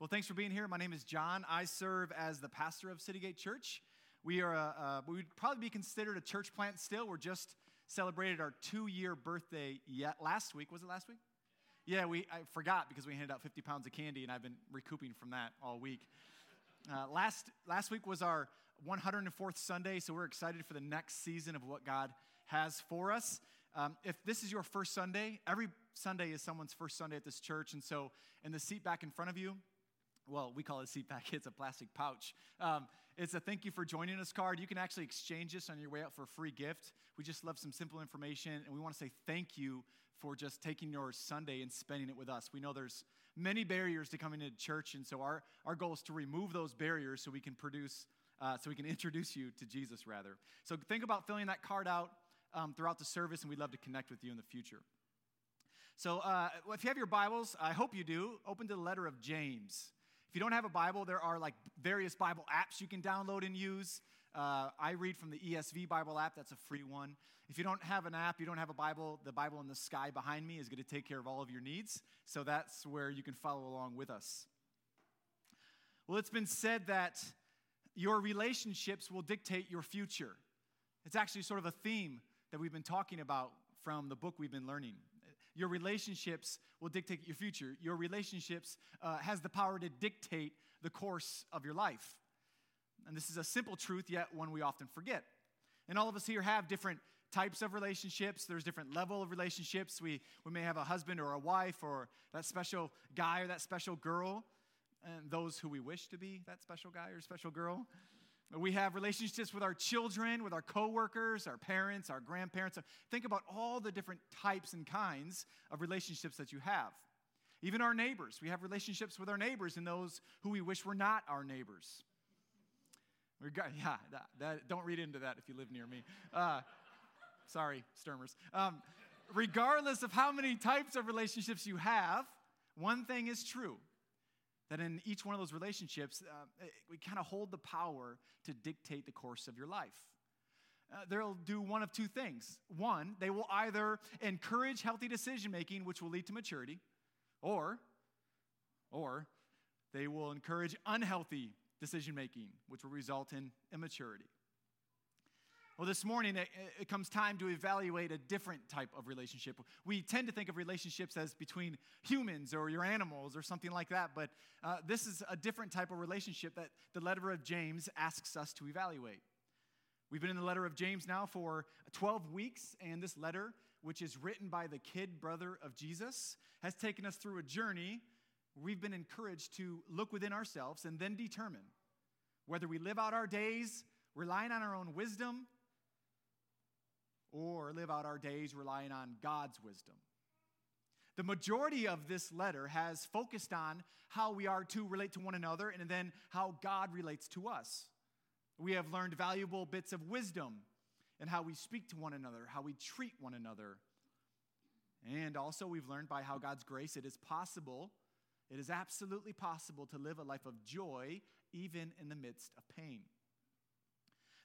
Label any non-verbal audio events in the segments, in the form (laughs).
Well, thanks for being here. My name is John. I serve as the pastor of Citygate Church. We are, we would probably be considered a church plant still. We're just celebrated our two-year birthday yet last week. Was it last week? Yeah, we I forgot because we handed out 50 pounds of candy, and I've been recouping from that all week. Uh, last last week was our 104th Sunday, so we're excited for the next season of what God has for us. Um, if this is your first Sunday, every Sunday is someone's first Sunday at this church, and so in the seat back in front of you, well, we call it a seat pack, it's a plastic pouch. Um, it's a thank you for joining us card. You can actually exchange this on your way out for a free gift. We just love some simple information, and we want to say thank you for just taking your Sunday and spending it with us. We know there's many barriers to coming to church, and so our, our goal is to remove those barriers so we can produce, uh, so we can introduce you to Jesus, rather. So think about filling that card out um, throughout the service, and we'd love to connect with you in the future. So uh, if you have your Bibles, I hope you do, open to the letter of James. If you don't have a Bible, there are like various Bible apps you can download and use. Uh, I read from the ESV Bible app, that's a free one. If you don't have an app, you don't have a Bible, the Bible in the sky behind me is going to take care of all of your needs. So that's where you can follow along with us. Well, it's been said that your relationships will dictate your future. It's actually sort of a theme that we've been talking about from the book we've been learning. Your relationships will dictate your future. Your relationships uh, has the power to dictate the course of your life. And this is a simple truth, yet one we often forget. And all of us here have different types of relationships. There's different level of relationships. We, we may have a husband or a wife or that special guy or that special girl, and those who we wish to be that special guy or special girl. We have relationships with our children, with our coworkers, our parents, our grandparents. Think about all the different types and kinds of relationships that you have. Even our neighbors. We have relationships with our neighbors and those who we wish were not our neighbors. (laughs) yeah, that, that, don't read into that if you live near me. Uh, sorry, Sturmers. Um, regardless of how many types of relationships you have, one thing is true that in each one of those relationships, uh, we kind of hold the power to dictate the course of your life. Uh, they'll do one of two things. One, they will either encourage healthy decision making, which will lead to maturity, or, or they will encourage unhealthy decision making, which will result in immaturity. Well, this morning it, it, comes time to evaluate a different type of relationship. We tend to think of relationships as between humans or your animals or something like that, but uh, this is a different type of relationship that the letter of James asks us to evaluate. We've been in the letter of James now for 12 weeks, and this letter, which is written by the kid brother of Jesus, has taken us through a journey. We've been encouraged to look within ourselves and then determine whether we live out our days relying on our own wisdom or live out our days relying on God's wisdom. The majority of this letter has focused on how we are to relate to one another and then how God relates to us. We have learned valuable bits of wisdom in how we speak to one another, how we treat one another. And also, we've learned by how God's grace it is possible, it is absolutely possible to live a life of joy even in the midst of pain.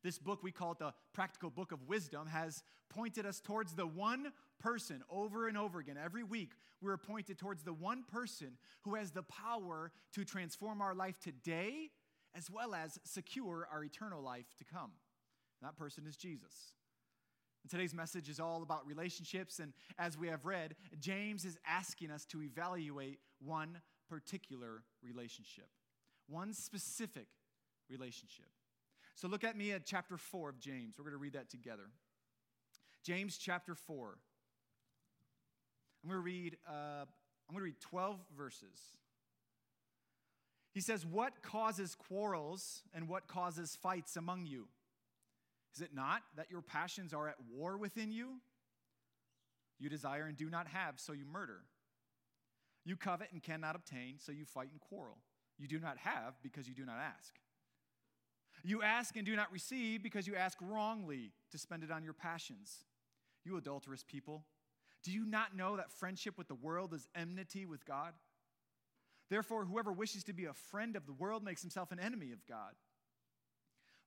This book, we call it the Practical Book of Wisdom, has pointed us towards the one person over and over again. Every week, we're pointed towards the one person who has the power to transform our life today as well as secure our eternal life to come. And that person is Jesus. And today's message is all about relationships, and as we have read, James is asking us to evaluate one particular relationship, one specific relationship. So look at me at chapter 4 of James. We're going to read that together. James chapter 4. I'm going to read, uh, I'm going to read 12 verses. He says, What causes quarrels and what causes fights among you? Is it not that your passions are at war within you? You desire and do not have, so you murder. You covet and cannot obtain, so you fight and quarrel. You do not have because you do not ask. You ask and do not receive because you ask wrongly to spend it on your passions. You adulterous people, do you not know that friendship with the world is enmity with God? Therefore, whoever wishes to be a friend of the world makes himself an enemy of God.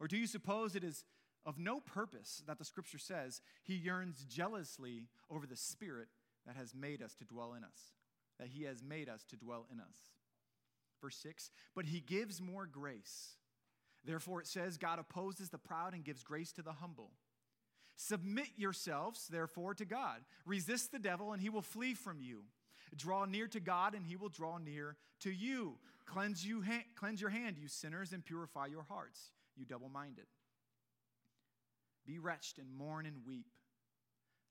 Or do you suppose it is of no purpose that the scripture says he yearns jealously over the spirit that has made us to dwell in us, that he has made us to dwell in us? Verse 6 But he gives more grace. Therefore, it says, God opposes the proud and gives grace to the humble. Submit yourselves, therefore, to God. Resist the devil, and he will flee from you. Draw near to God, and he will draw near to you. Cleanse, you ha- cleanse your hand, you sinners, and purify your hearts, you double minded. Be wretched and mourn and weep.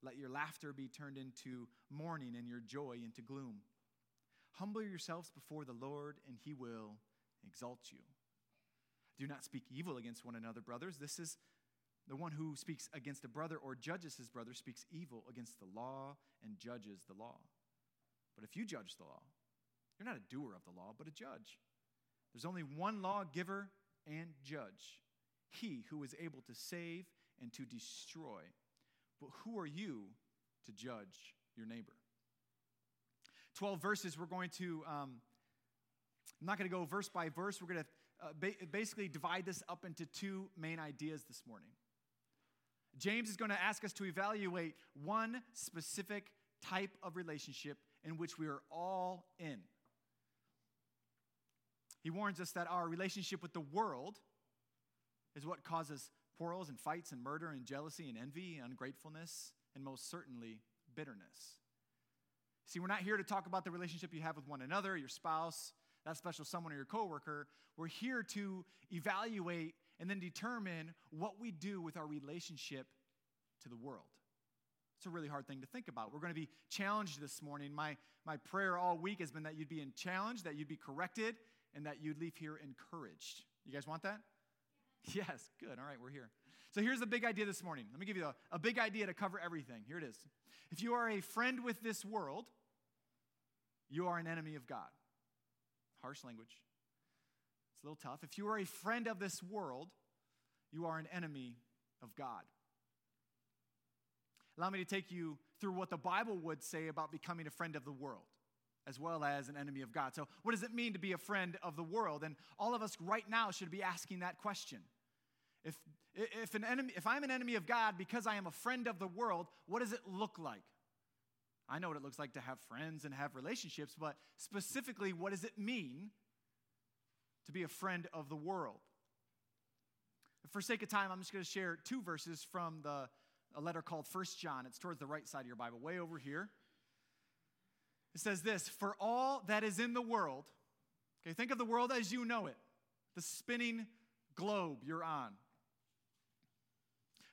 Let your laughter be turned into mourning and your joy into gloom. Humble yourselves before the Lord, and he will exalt you. Do not speak evil against one another, brothers. This is the one who speaks against a brother or judges his brother speaks evil against the law and judges the law. But if you judge the law, you're not a doer of the law, but a judge. There's only one lawgiver and judge, he who is able to save and to destroy. But who are you to judge your neighbor? 12 verses, we're going to, um, I'm not going to go verse by verse. We're going to uh, ba- basically divide this up into two main ideas this morning. James is going to ask us to evaluate one specific type of relationship in which we are all in. He warns us that our relationship with the world is what causes quarrels and fights and murder and jealousy and envy and ungratefulness and most certainly bitterness. See, we're not here to talk about the relationship you have with one another, your spouse, that special someone, or your coworker. We're here to evaluate and then determine what we do with our relationship to the world. It's a really hard thing to think about. We're going to be challenged this morning. My, my prayer all week has been that you'd be in challenge, that you'd be corrected, and that you'd leave here encouraged. You guys want that? Yes, good. All right, we're here. So here's the big idea this morning. Let me give you a, a big idea to cover everything. Here it is. If you are a friend with this world, you are an enemy of God. Harsh language. It's a little tough. If you are a friend of this world, you are an enemy of God. Allow me to take you through what the Bible would say about becoming a friend of the world as well as an enemy of God. So, what does it mean to be a friend of the world? And all of us right now should be asking that question. If, if, an enemy, if I'm an enemy of God because I am a friend of the world, what does it look like? I know what it looks like to have friends and have relationships, but specifically, what does it mean to be a friend of the world? For sake of time, I'm just going to share two verses from the, a letter called First John. It's towards the right side of your Bible, way over here. It says this For all that is in the world, okay, think of the world as you know it, the spinning globe you're on.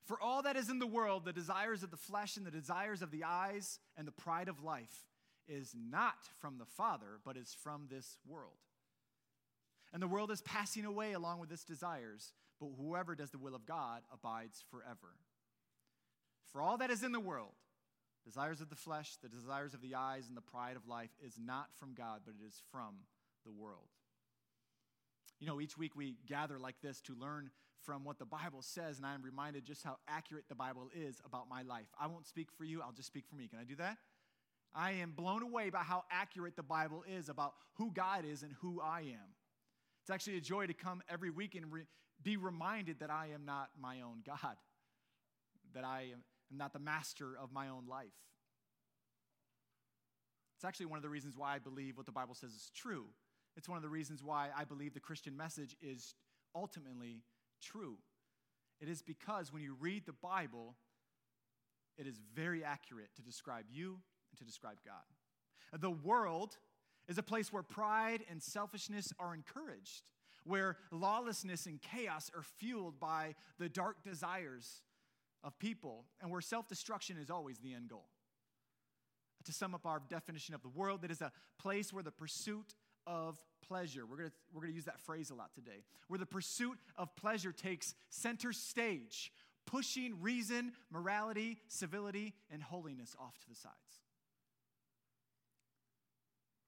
For all that is in the world, the desires of the flesh and the desires of the eyes and the pride of life is not from the Father, but is from this world. And the world is passing away along with its desires, but whoever does the will of God abides forever. For all that is in the world, desires of the flesh, the desires of the eyes, and the pride of life is not from God, but it is from the world. You know, each week we gather like this to learn from what the Bible says, and I am reminded just how accurate the Bible is about my life. I won't speak for you, I'll just speak for me. Can I do that? I am blown away by how accurate the Bible is about who God is and who I am. It's actually a joy to come every week and re- be reminded that I am not my own God, that I am not the master of my own life. It's actually one of the reasons why I believe what the Bible says is true. It's one of the reasons why I believe the Christian message is ultimately true. It is because when you read the Bible, it is very accurate to describe you and to describe God. The world is a place where pride and selfishness are encouraged, where lawlessness and chaos are fueled by the dark desires of people, and where self destruction is always the end goal. To sum up our definition of the world, it is a place where the pursuit of pleasure. We're going to we're going to use that phrase a lot today. Where the pursuit of pleasure takes center stage, pushing reason, morality, civility, and holiness off to the sides.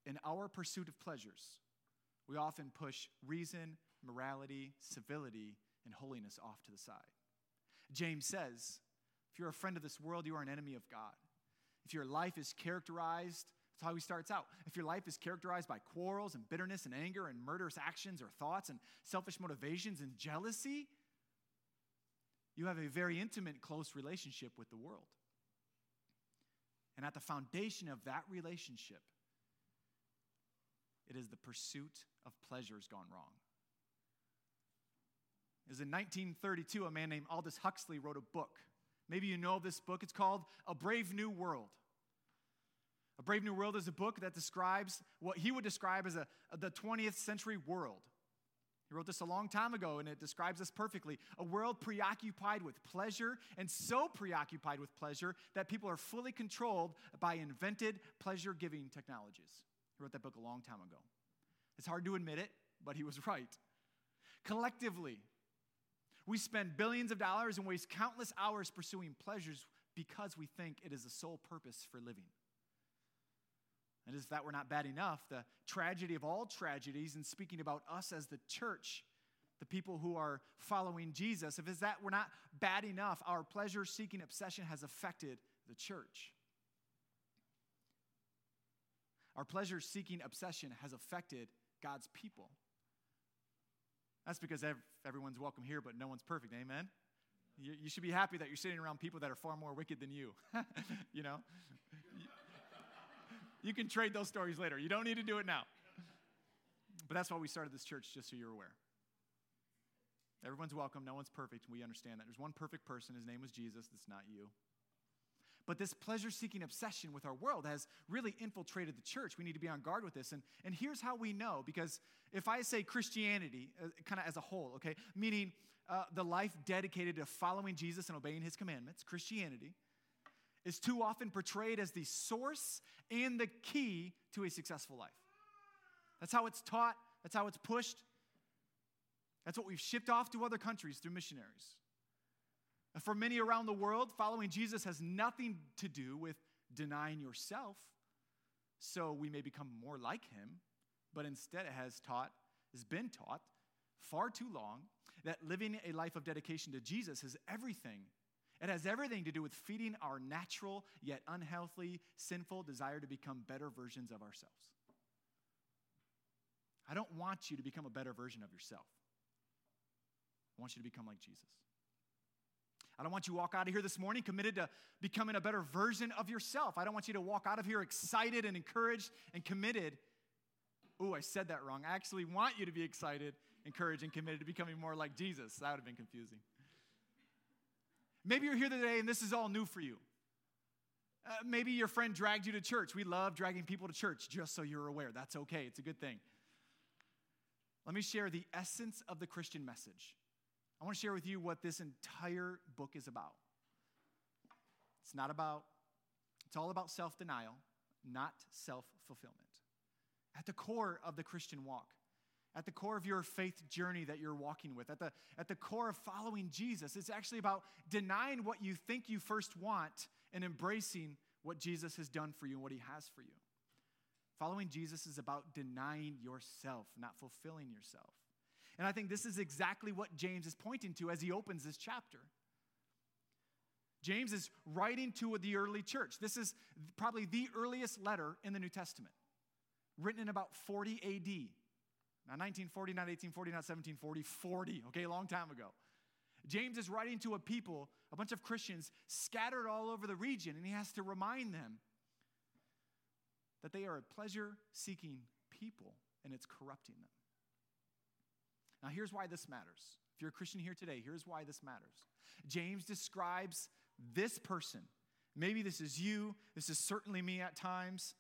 In our pursuit of pleasures, we often push reason, morality, civility, and holiness off to the side. James says, if you're a friend of this world, you are an enemy of God. If your life is characterized that's how he starts out. If your life is characterized by quarrels and bitterness and anger and murderous actions or thoughts and selfish motivations and jealousy, you have a very intimate, close relationship with the world. And at the foundation of that relationship it is the pursuit of pleasures gone wrong. It was in 1932, a man named Aldous Huxley wrote a book. Maybe you know this book. It's called A Brave New World. A Brave New World is a book that describes what he would describe as a, the 20th century world. He wrote this a long time ago, and it describes this perfectly. A world preoccupied with pleasure, and so preoccupied with pleasure that people are fully controlled by invented pleasure giving technologies. He wrote that book a long time ago. It's hard to admit it, but he was (laughs) right. Collectively, we spend billions of dollars and waste countless hours pursuing pleasures because we think it is the sole purpose for living. And as if that were not bad enough, the tragedy of all tragedies, and speaking about us as the church, the people who are following Jesus, if is that were not bad enough, our pleasure seeking obsession has affected the church. Our pleasure seeking obsession has affected God's people. That's because everyone's welcome here, but no one's perfect. Amen? You, should be happy that you're sitting around people that are far more wicked than you. (laughs) you know? You can trade those stories later. You don't need to do it now. But that's why we started this church, just so you're aware. Everyone's welcome. No one's perfect. We understand that. There's one perfect person. His name was Jesus. That's not you. But this pleasure seeking obsession with our world has really infiltrated the church. We need to be on guard with this. And, and here's how we know because if I say Christianity, uh, kind of as a whole, okay, meaning uh, the life dedicated to following Jesus and obeying his commandments, Christianity, is too often portrayed as the source and the key to a successful life. That's how it's taught, that's how it's pushed. That's what we've shipped off to other countries through missionaries. And for many around the world, following Jesus has nothing to do with denying yourself so we may become more like him, but instead it has taught, has been taught far too long that living a life of dedication to Jesus is everything it has everything to do with feeding our natural yet unhealthy, sinful desire to become better versions of ourselves. I don't want you to become a better version of yourself. I want you to become like Jesus. I don't want you to walk out of here this morning committed to becoming a better version of yourself. I don't want you to walk out of here excited and encouraged and committed. Ooh, I said that wrong. I actually want you to be excited, encouraged, and committed to becoming more like Jesus. That would have been confusing. Maybe you're here today and this is all new for you. Uh, maybe your friend dragged you to church. We love dragging people to church, just so you're aware. That's okay, it's a good thing. Let me share the essence of the Christian message. I want to share with you what this entire book is about. It's not about, it's all about self denial, not self fulfillment. At the core of the Christian walk, at the core of your faith journey that you're walking with, at the, at the core of following Jesus. It's actually about denying what you think you first want and embracing what Jesus has done for you and what he has for you. Following Jesus is about denying yourself, not fulfilling yourself. And I think this is exactly what James is pointing to as he opens this chapter. James is writing to the early church. This is probably the earliest letter in the New Testament, written in about 40 AD. Not 1940, not 1840, not 1740, 40, okay, a long time ago. James is writing to a people, a bunch of Christians scattered all over the region, and he has to remind them that they are a pleasure seeking people and it's corrupting them. Now, here's why this matters. If you're a Christian here today, here's why this matters. James describes this person. Maybe this is you, this is certainly me at times.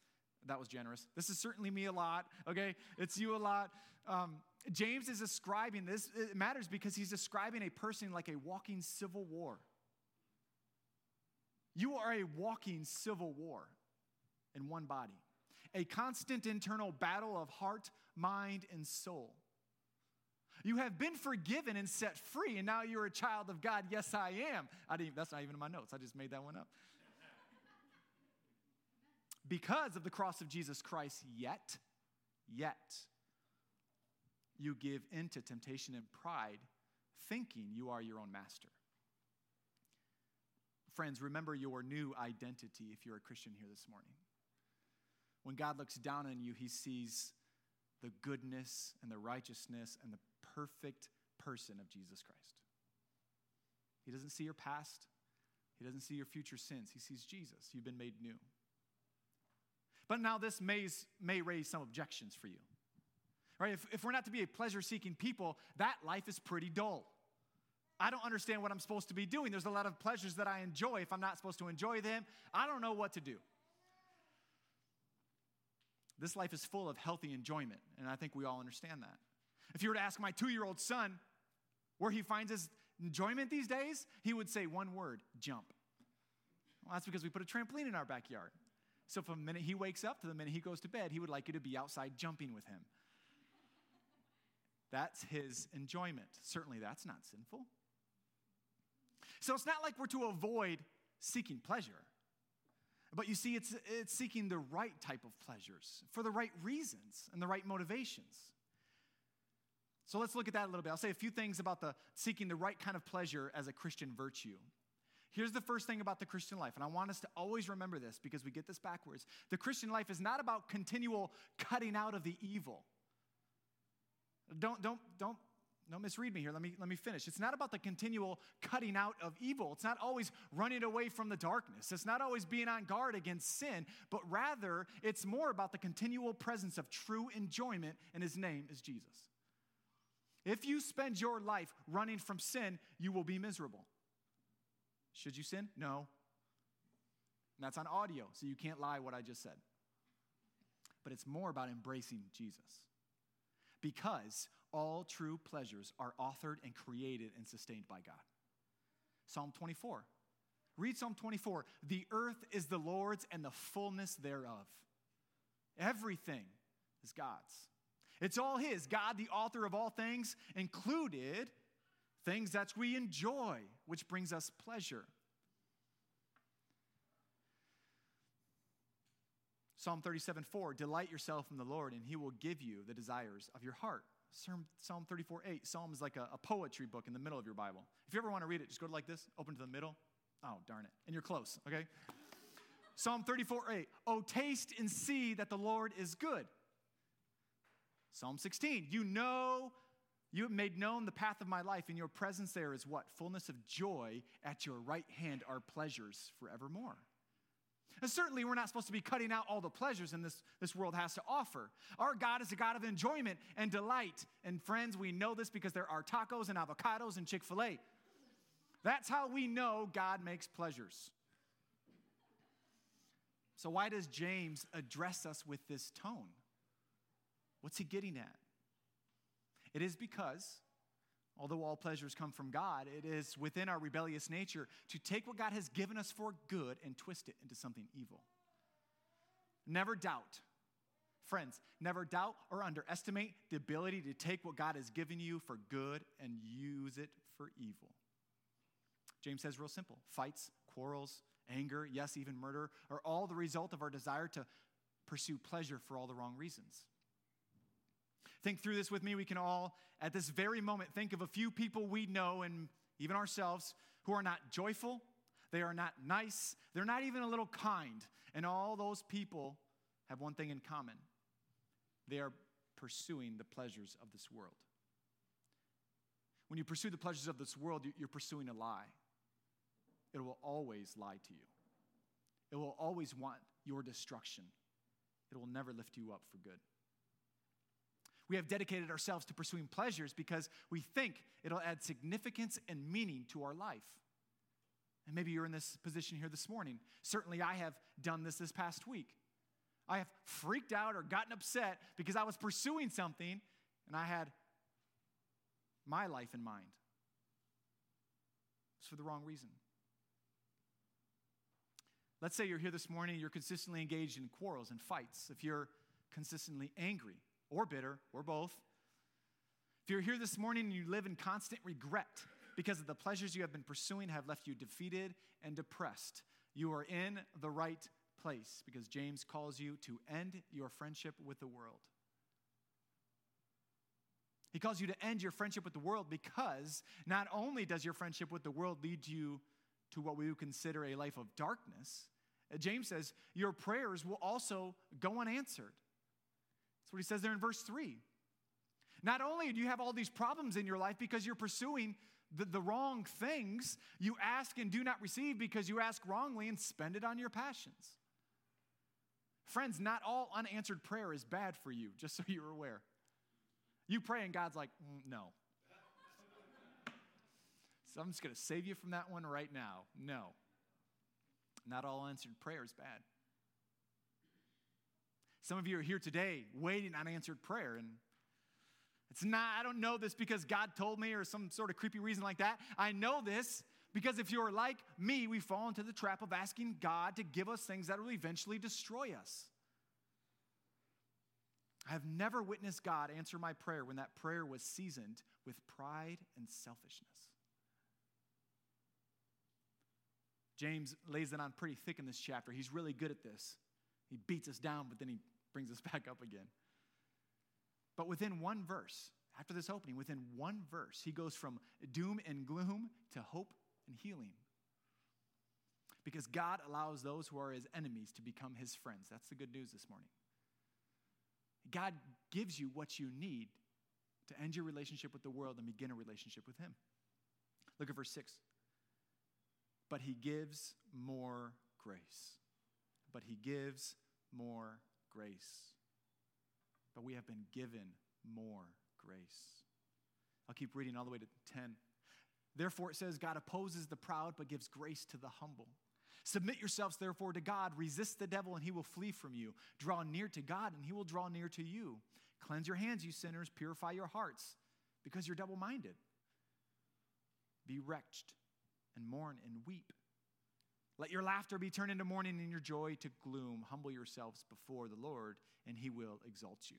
That was generous. This is certainly me a lot, okay? It's you a lot. Um, James is describing this, it matters because he's describing a person like a walking civil war. You are a walking civil war in one body, a constant internal battle of heart, mind, and soul. You have been forgiven and set free, and now you're a child of God. Yes, I am. I didn't, that's not even in my notes. I just made that one up because of the cross of Jesus Christ, yet, yet, you give into temptation and pride, thinking you are your own master. Friends, remember your new identity if you're a Christian here this morning. When God looks down on you, he sees the goodness and the righteousness and the perfect person of Jesus Christ. He doesn't see your past, he doesn't see your future sins. He sees Jesus. You've been made new. But now this may, may raise some objections for you. Right? If, if we're not to be a pleasure seeking people, that life is pretty dull. I don't understand what I'm supposed to be doing. There's a lot of pleasures that I enjoy. If I'm not supposed to enjoy them, I don't know what to do. This life is full of healthy enjoyment, and I think we all understand that. If you were to ask my two year old son where he finds his enjoyment these days, he would say one word jump. Well, that's because we put a trampoline in our backyard. So from the minute he wakes up to the minute he goes to bed, he would like you to be outside jumping with him. That's his enjoyment. Certainly, that's not sinful. So it's not like we're to avoid seeking pleasure. But you see, it's, it's seeking the right type of pleasures for the right reasons and the right motivations. So let's look at that a little bit. I'll say a few things about the seeking the right kind of pleasure as a Christian virtue. Here's the first thing about the Christian life, and I want us to always remember this because we get this backwards. The Christian life is not about continual cutting out of the evil. Don't, don't, don't don't misread me here. Let me, let me finish. It's not about the continual cutting out of evil. It's not always running away from the darkness. It's not always being on guard against sin, but rather it's more about the continual presence of true enjoyment, and his name is Jesus. If you spend your life running from sin, you will be miserable. Should you sin? No. And that's on audio, so you can't lie what I just said. But it's more about embracing Jesus. Because all true pleasures are authored and created and sustained by God. Psalm 24. Read Psalm 24. The earth is the Lord's and the fullness thereof. Everything is God's. It's all His. God, the author of all things, included things that we enjoy, which brings us pleasure. Psalm 37 4 Delight yourself in the Lord, and He will give you the desires of your heart. Psalm 34 8. Psalm is like a, a, poetry book in the middle of your Bible. If you ever want to read it, just go like this, open to the middle. Oh, darn it. And you're close, okay? Psalm 34 8. Oh, taste and see that the Lord is good. Psalm 16. You know, you have made known the path of my life. In your presence there is what? Fullness of joy. At your right hand are pleasures forevermore. And certainly, we're not supposed to be cutting out all the pleasures in this, this world has to offer. Our God is a God of enjoyment and delight. And friends, we know this because there are tacos and avocados and Chick fil A. That's how we know God makes pleasures. So, why does James address us with this tone? What's he getting at? It is because Although all pleasures come from God, it is within our rebellious nature to take what God has given us for good and twist it into something evil. Never doubt, friends, never doubt or underestimate the ability to take what God has given you for good and use it for evil. James says, real simple fights, quarrels, anger, yes, even murder, are all the result of our desire to pursue pleasure for all the wrong reasons. Think through this with me. We can all, at this very moment, think of a few people we know and even ourselves who are not joyful, they are not nice, they're not even a little kind. And all those people have one thing in common they are pursuing the pleasures of this world. When you pursue the pleasures of this world, you're pursuing a lie. It will always lie to you, it will always want your destruction. It will never lift you up for good. We have dedicated ourselves to pursuing pleasures because we think it'll add significance and meaning to our life. And maybe you're in this position here this morning. Certainly, I have done this this past week. I have freaked out or gotten upset because I was pursuing something and I had my life in mind. It's for the wrong reason. Let's say you're here this morning, you're consistently engaged in quarrels and fights. If you're consistently angry, or bitter, or both. If you're here this morning and you live in constant regret because of the pleasures you have been pursuing have left you defeated and depressed, you are in the right place because James calls you to end your friendship with the world. He calls you to end your friendship with the world because not only does your friendship with the world lead you to what we would consider a life of darkness, James says your prayers will also go unanswered. That's what he says there in verse 3. Not only do you have all these problems in your life because you're pursuing the, the wrong things, you ask and do not receive because you ask wrongly and spend it on your passions. Friends, not all unanswered prayer is bad for you, just so you're aware. You pray, and God's like, mm, no. (laughs) so I'm just going to save you from that one right now. No. Not all answered prayer is bad. Some of you are here today waiting on answered prayer, and it's not, I don't know this because God told me or some sort of creepy reason like that. I know this because if you're like me, we fall into the trap of asking God to give us things that will eventually destroy us. I have never witnessed God answer my prayer when that prayer was seasoned with pride and selfishness. James lays it on pretty thick in this chapter. He's really good at this. He beats us down, but then he brings us (laughs) back up again. But within one verse, after this opening, within one verse, he goes from doom and gloom to hope and healing. Because God allows those who are his enemies to become his friends. That's the good news this morning. God gives you what you need to end your relationship with the world and begin a relationship with him. Look at verse 6. But he gives more grace. But he gives more grace. But we have been given more grace. I'll keep reading all the way to 10. Therefore, it says, God opposes the proud, but gives grace to the humble. Submit yourselves, therefore, to God. Resist the devil, and he will flee from you. Draw near to God, and he will draw near to you. Cleanse your hands, you sinners. Purify your hearts, because you're double minded. Be wretched, and mourn and weep. Let your laughter be turned into mourning and your joy to gloom. Humble yourselves before the Lord, and he will exalt you.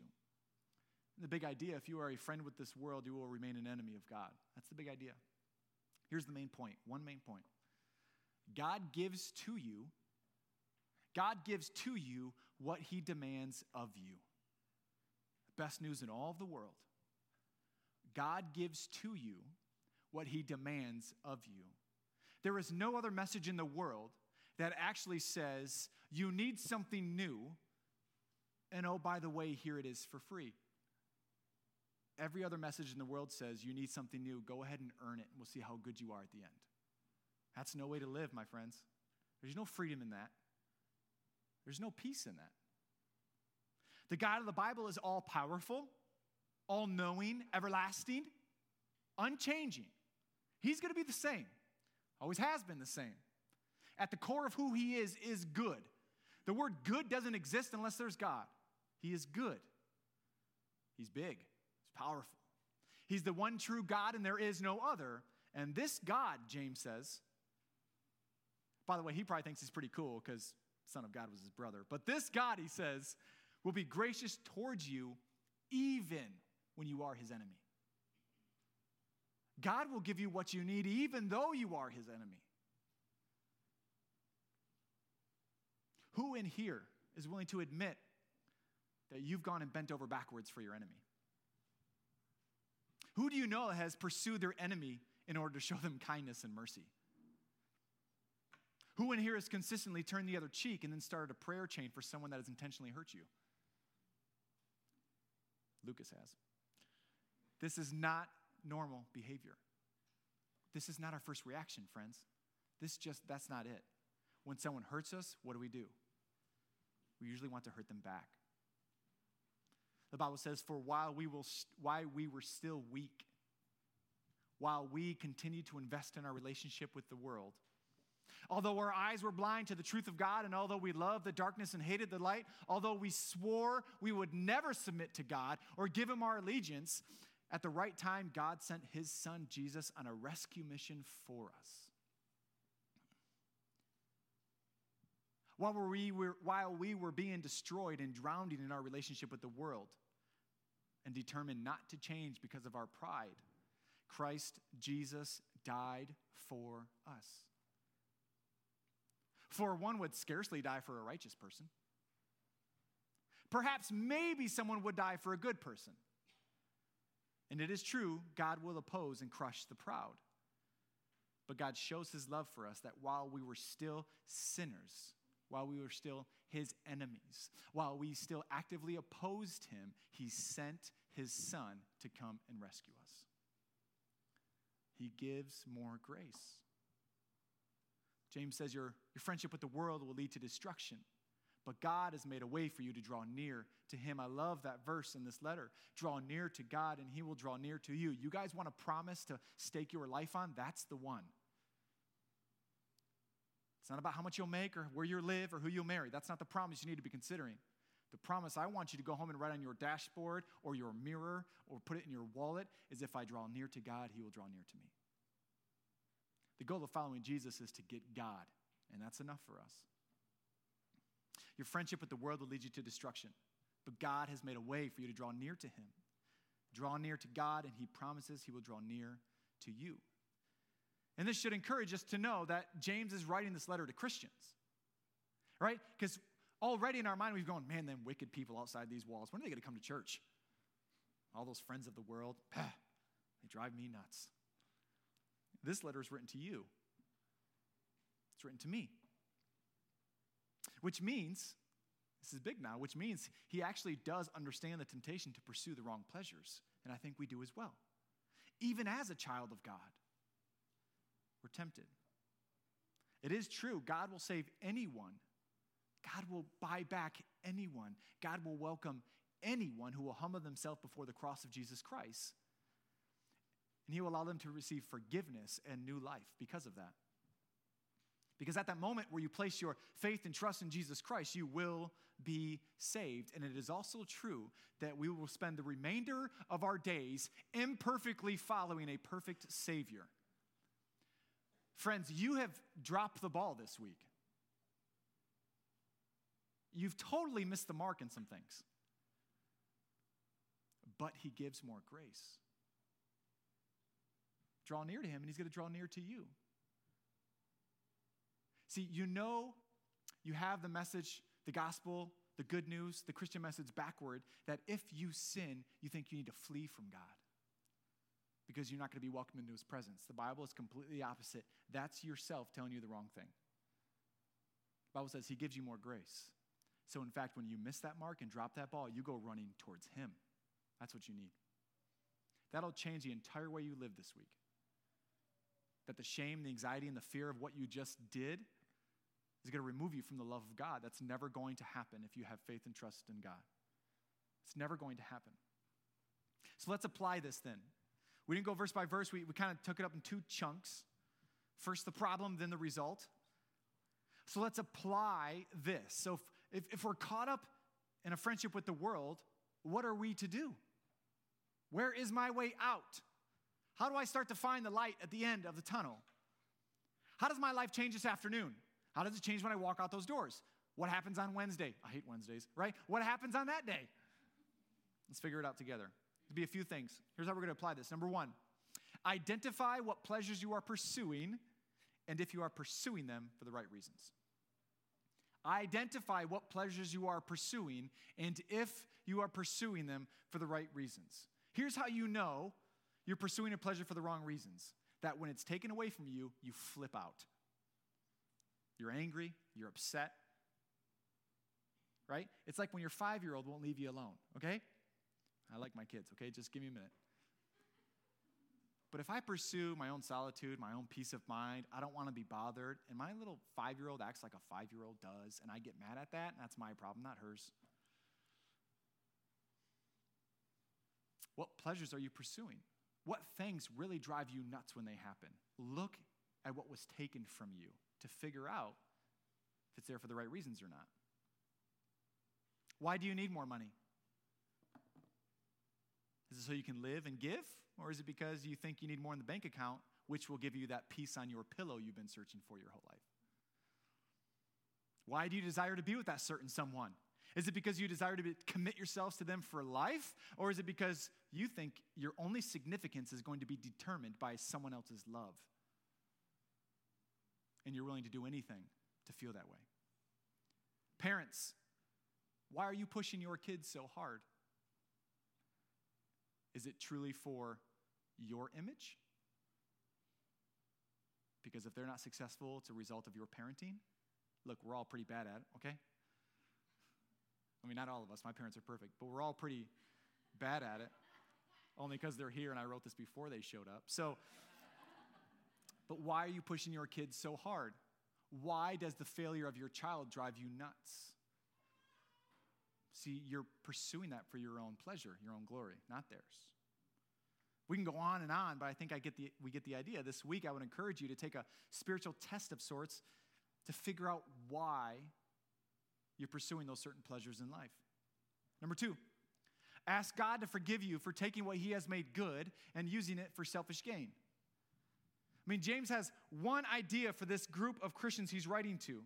The big idea if you are a friend with this world, you will remain an enemy of God. That's the big idea. Here's the main point one main point God gives to you, God gives to you what he demands of you. Best news in all of the world. God gives to you what he demands of you. There is no other message in the world that actually says you need something new, and oh, by the way, here it is for free. Every other message in the world says you need something new. Go ahead and earn it, and we'll see how good you are at the end. That's no way to live, my friends. There's no freedom in that, there's no peace in that. The God of the Bible is all powerful, all knowing, everlasting, unchanging. He's going to be the same, always has been the same. At the core of who He is, is good. The word good doesn't exist unless there's God. He is good, He's big, he's powerful. He's the one true God, and there is no other. And this God, James says, by the way, he probably thinks he's pretty cool because Son of God was his brother. But this God, he says, will be gracious towards you even when you are his enemy. God will give you what you need even though you are his enemy. Who in here is willing to admit that you've gone and bent over backwards for your enemy? Who do you know has pursued their enemy in order to show them kindness and mercy? Who in here has consistently turned the other cheek and then started a prayer chain for someone that has intentionally hurt you? Lucas has. This is not normal behavior. This is not our first reaction, friends. This just, that's not it. When someone hurts us, what do we do? We usually want to hurt them back. The Bible says, For while we, will, while we were still weak, while we continued to invest in our relationship with the world, although our eyes were blind to the truth of God, and although we loved the darkness and hated the light, although we swore we would never submit to God or give Him our allegiance, at the right time, God sent His Son Jesus on a rescue mission for us. while we were, while we were being destroyed and drowning in our relationship with the world and determined not to change because of our pride, Christ Jesus died for us. For one would scarcely die for a righteous person. Perhaps maybe someone would die for a good person. And it is true, God will oppose and crush the proud. But God shows his love for us that while we were still sinners, while we were still his enemies, while we still actively opposed him, he sent his son to come and rescue us. He gives more grace. James says your, your friendship with the world will lead to destruction, But God has made a way for you to draw near to Him. I love that verse in this letter. Draw near to God, and He will draw near to you. You guys want a promise to stake your life on? That's the one. It's not about how much you'll make or where you'll live or who you'll marry. That's not the promise you need to be considering. The promise I want you to go home and write on your dashboard or your mirror or put it in your wallet is if I draw near to God, He will draw near to me. The goal of following Jesus is to get God, and that's enough for us. Your friendship with the world will lead you to destruction, but God has made a way for you to draw near to Him. Draw near to God, and He promises He will draw near to you. And this should encourage us to know that James is writing this letter to Christians, right? Because already in our mind, we've gone, man, them wicked people outside these walls, when are they going to come to church? All those friends of the world, bah, (clears throat) they drive me nuts. This letter is written to you, it's written to me. Which means, this is big now, which means he actually does understand the temptation to pursue the wrong pleasures. And I think we do as well. Even as a child of God, we're tempted. It is true, God will save anyone, God will buy back anyone, God will welcome anyone who will humble themselves before the cross of Jesus Christ. And he will allow them to receive forgiveness and new life because of that. Because at that moment where you place your faith and trust in Jesus Christ, you will be saved. And it is also true that we will spend the remainder of our days imperfectly following a perfect Savior. Friends, you have dropped the ball this week. You've totally missed the mark in some things. But He gives more grace. Draw near to Him, and He's going to draw near to you. See, you know you have the message, the gospel, the good news, the Christian message backward that if you sin, you think you need to flee from God because you're not going to be welcomed into his presence. The Bible is completely opposite. That's yourself telling you the wrong thing. The Bible says he gives you more grace. So, in fact, when you miss that mark and drop that ball, you go running towards him. That's what you need. That'll change the entire way you live this week. That the shame, the anxiety, and the fear of what you just did is going to remove you from the love of God. That's never going to happen if you have faith and trust in God. It's never going to happen. So let's apply this then. We didn't go verse by verse, we, we kind of took it up in two chunks. First, the problem, then the result. So let's apply this. So if, if we're caught up in a friendship with the world, what are we to do? Where is my way out? How do I start to find the light at the end of the tunnel? How does my life change this afternoon? How does it change when I walk out those doors? What happens on Wednesday? I hate Wednesdays, right? What happens on that day? Let's figure it out together. There'll be a few things. Here's how we're going to apply this. Number one, identify what pleasures you are pursuing and if you are pursuing them for the right reasons. Identify what pleasures you are pursuing and if you are pursuing them for the right reasons. Here's how you know you're pursuing a pleasure for the wrong reasons that when it's taken away from you, you flip out. You're angry, you're upset, right? It's like when your five year old won't leave you alone, okay? I like my kids, okay? Just give me a minute. But if I pursue my own solitude, my own peace of mind, I don't want to be bothered, and my little five year old acts like a five year old does, and I get mad at that, that's my problem, not hers. What pleasures are you pursuing? What things really drive you nuts when they happen? Look at what was taken from you to figure out if it's there for the right reasons or not. Why do you need more money? Is it so you can live and give? Or is it because you think you need more in the bank account, which will give you that peace on your pillow you've been searching for your whole life? Why do you desire to be with that certain someone? Is it because you desire to be, commit yourselves to them for life? Or is it because you think your only significance is going to be determined by someone else's love? And you're willing to do anything to feel that way. Parents, why are you pushing your kids so hard? Is it truly for your image? Because if they're not successful, it's a result of your parenting. Look, we're all pretty bad at it, okay? I mean, not all of us, my parents are perfect, but we're all pretty bad at it, only because they're here and I wrote this before they showed up. So, but why are you pushing your kids so hard? Why does the failure of your child drive you nuts? See, you're pursuing that for your own pleasure, your own glory, not theirs. We can go on and on, but I think I get the, we get the idea. This week, I would encourage you to take a spiritual test of sorts to figure out why you're pursuing those certain pleasures in life. Number two, ask God to forgive you for taking what He has made good and using it for selfish gain. I mean, James has one idea for this group of Christians he's writing to.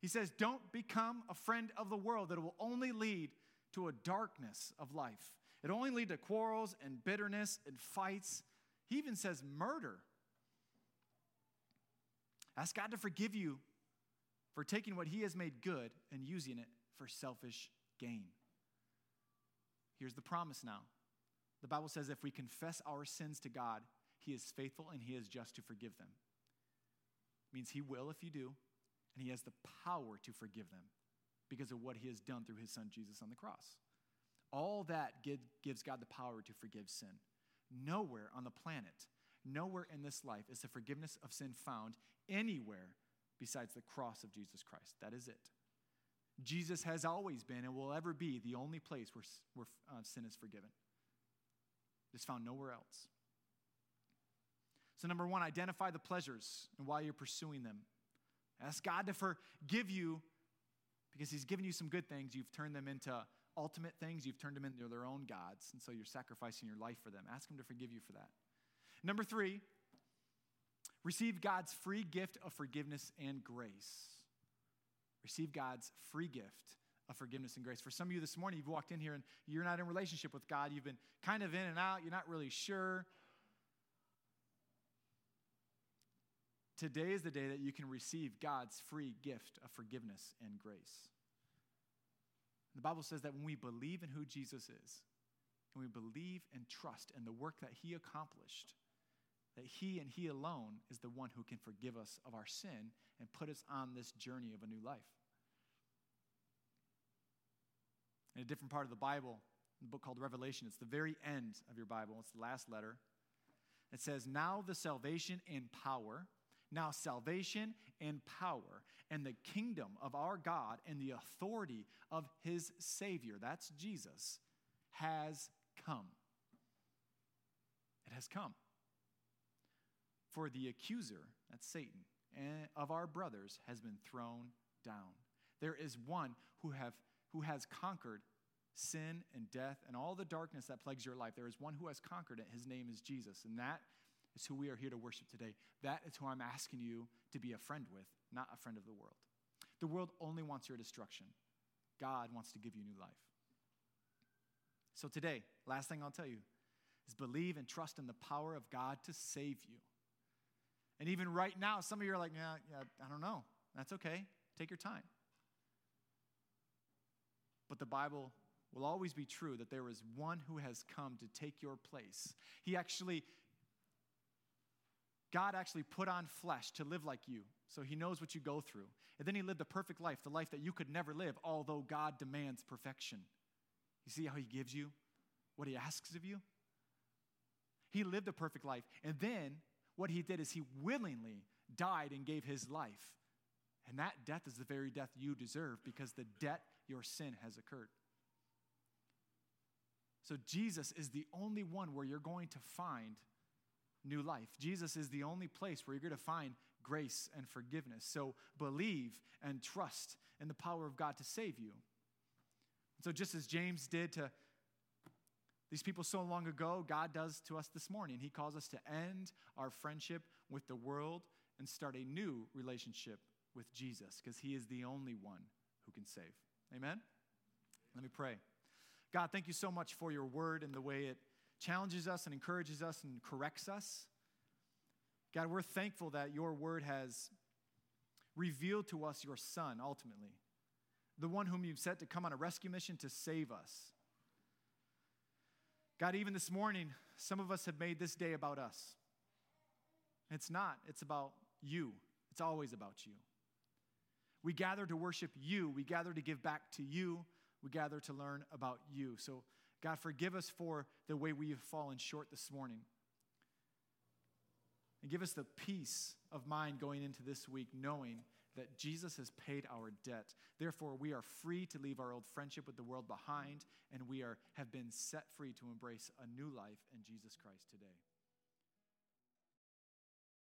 He says, Don't become a friend of the world that will only lead to a darkness of life. It only lead to quarrels and bitterness and fights. He even says murder. Ask God to forgive you for taking what He has made good and using it for selfish gain. Here's the promise now. The Bible says if we confess our sins to God, He is faithful and He is just to forgive them. It means He will if you do, and He has the power to forgive them because of what He has done through His Son Jesus on the cross. All that gives God the power to forgive sin. Nowhere on the planet, nowhere in this life is the forgiveness of sin found anywhere besides the cross of Jesus Christ. That is it. Jesus has always been and will ever be the only place where, where uh, sin is forgiven. It's found nowhere else. So, number one, identify the pleasures and why you're pursuing them. Ask God to forgive you because He's given you some good things. You've turned them into ultimate things, you've turned them into their own gods, and so you're sacrificing your life for them. Ask Him to forgive you for that. Number three, receive God's free gift of forgiveness and grace. Receive God's free gift of forgiveness and grace. For some of you this morning, you've walked in here and you're not in relationship with God. You've been kind of in and out, you're not really sure. Today is the day that you can receive God's free gift of forgiveness and grace. The Bible says that when we believe in who Jesus is, and we believe and trust in the work that he accomplished, that he and he alone is the one who can forgive us of our sin and put us on this journey of a new life. In a different part of the Bible, the book called Revelation, it's the very end of your Bible, it's the last letter. It says, Now the salvation and power now, salvation and power and the kingdom of our God and the authority of his Savior, that's Jesus, has come. It has come. For the accuser, that's Satan, of our brothers has been thrown down. There is one who, have, who has conquered sin and death and all the darkness that plagues your life. There is one who has conquered it. His name is Jesus. And that who we are here to worship today. That is who I'm asking you to be a friend with, not a friend of the world. The world only wants your destruction. God wants to give you new life. So today, last thing I'll tell you is believe and trust in the power of God to save you. And even right now, some of you are like, yeah, yeah, I don't know. That's okay. Take your time. But the Bible will always be true that there is one who has come to take your place. He actually God actually put on flesh to live like you, so he knows what you go through. And then he lived the perfect life, the life that you could never live, although God demands perfection. You see how he gives you what he asks of you? He lived a perfect life. And then what he did is he willingly died and gave his life. And that death is the very death you deserve because the debt your sin has occurred. So Jesus is the only one where you're going to find new life. Jesus is the only place where you're going to find grace and forgiveness. So believe and trust in the power of God to save you. So, just as James did to these people so long ago, God does to us this morning. He calls us to end our friendship with the world and start a new relationship with Jesus because He is the only one who can save. Amen? Let me pray. God, thank you so much for your word and the way it challenges us and encourages us and corrects us. God, we're thankful that your word has revealed to us your son ultimately, the one whom you've set to come on a rescue mission to save us. God, even this morning, some of us have made this day about us. It's not, it's about you. It's always about you. We gather to worship you, we gather to give back to you, we gather to learn about you. So, God, forgive us for the way we have fallen short this morning. And give us the peace of mind going into this week, knowing that Jesus has paid our debt. Therefore, we are free to leave our old friendship with the world behind, and we are, have been set free to embrace a new life in Jesus Christ today.